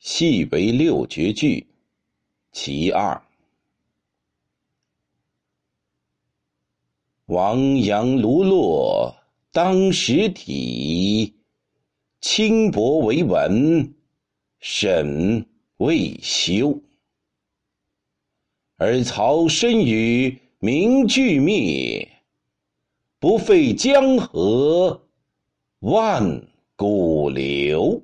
系为六绝句，其二。王阳卢骆当时体，轻薄为文，沈未休。而曹身与名俱灭，不废江河万古流。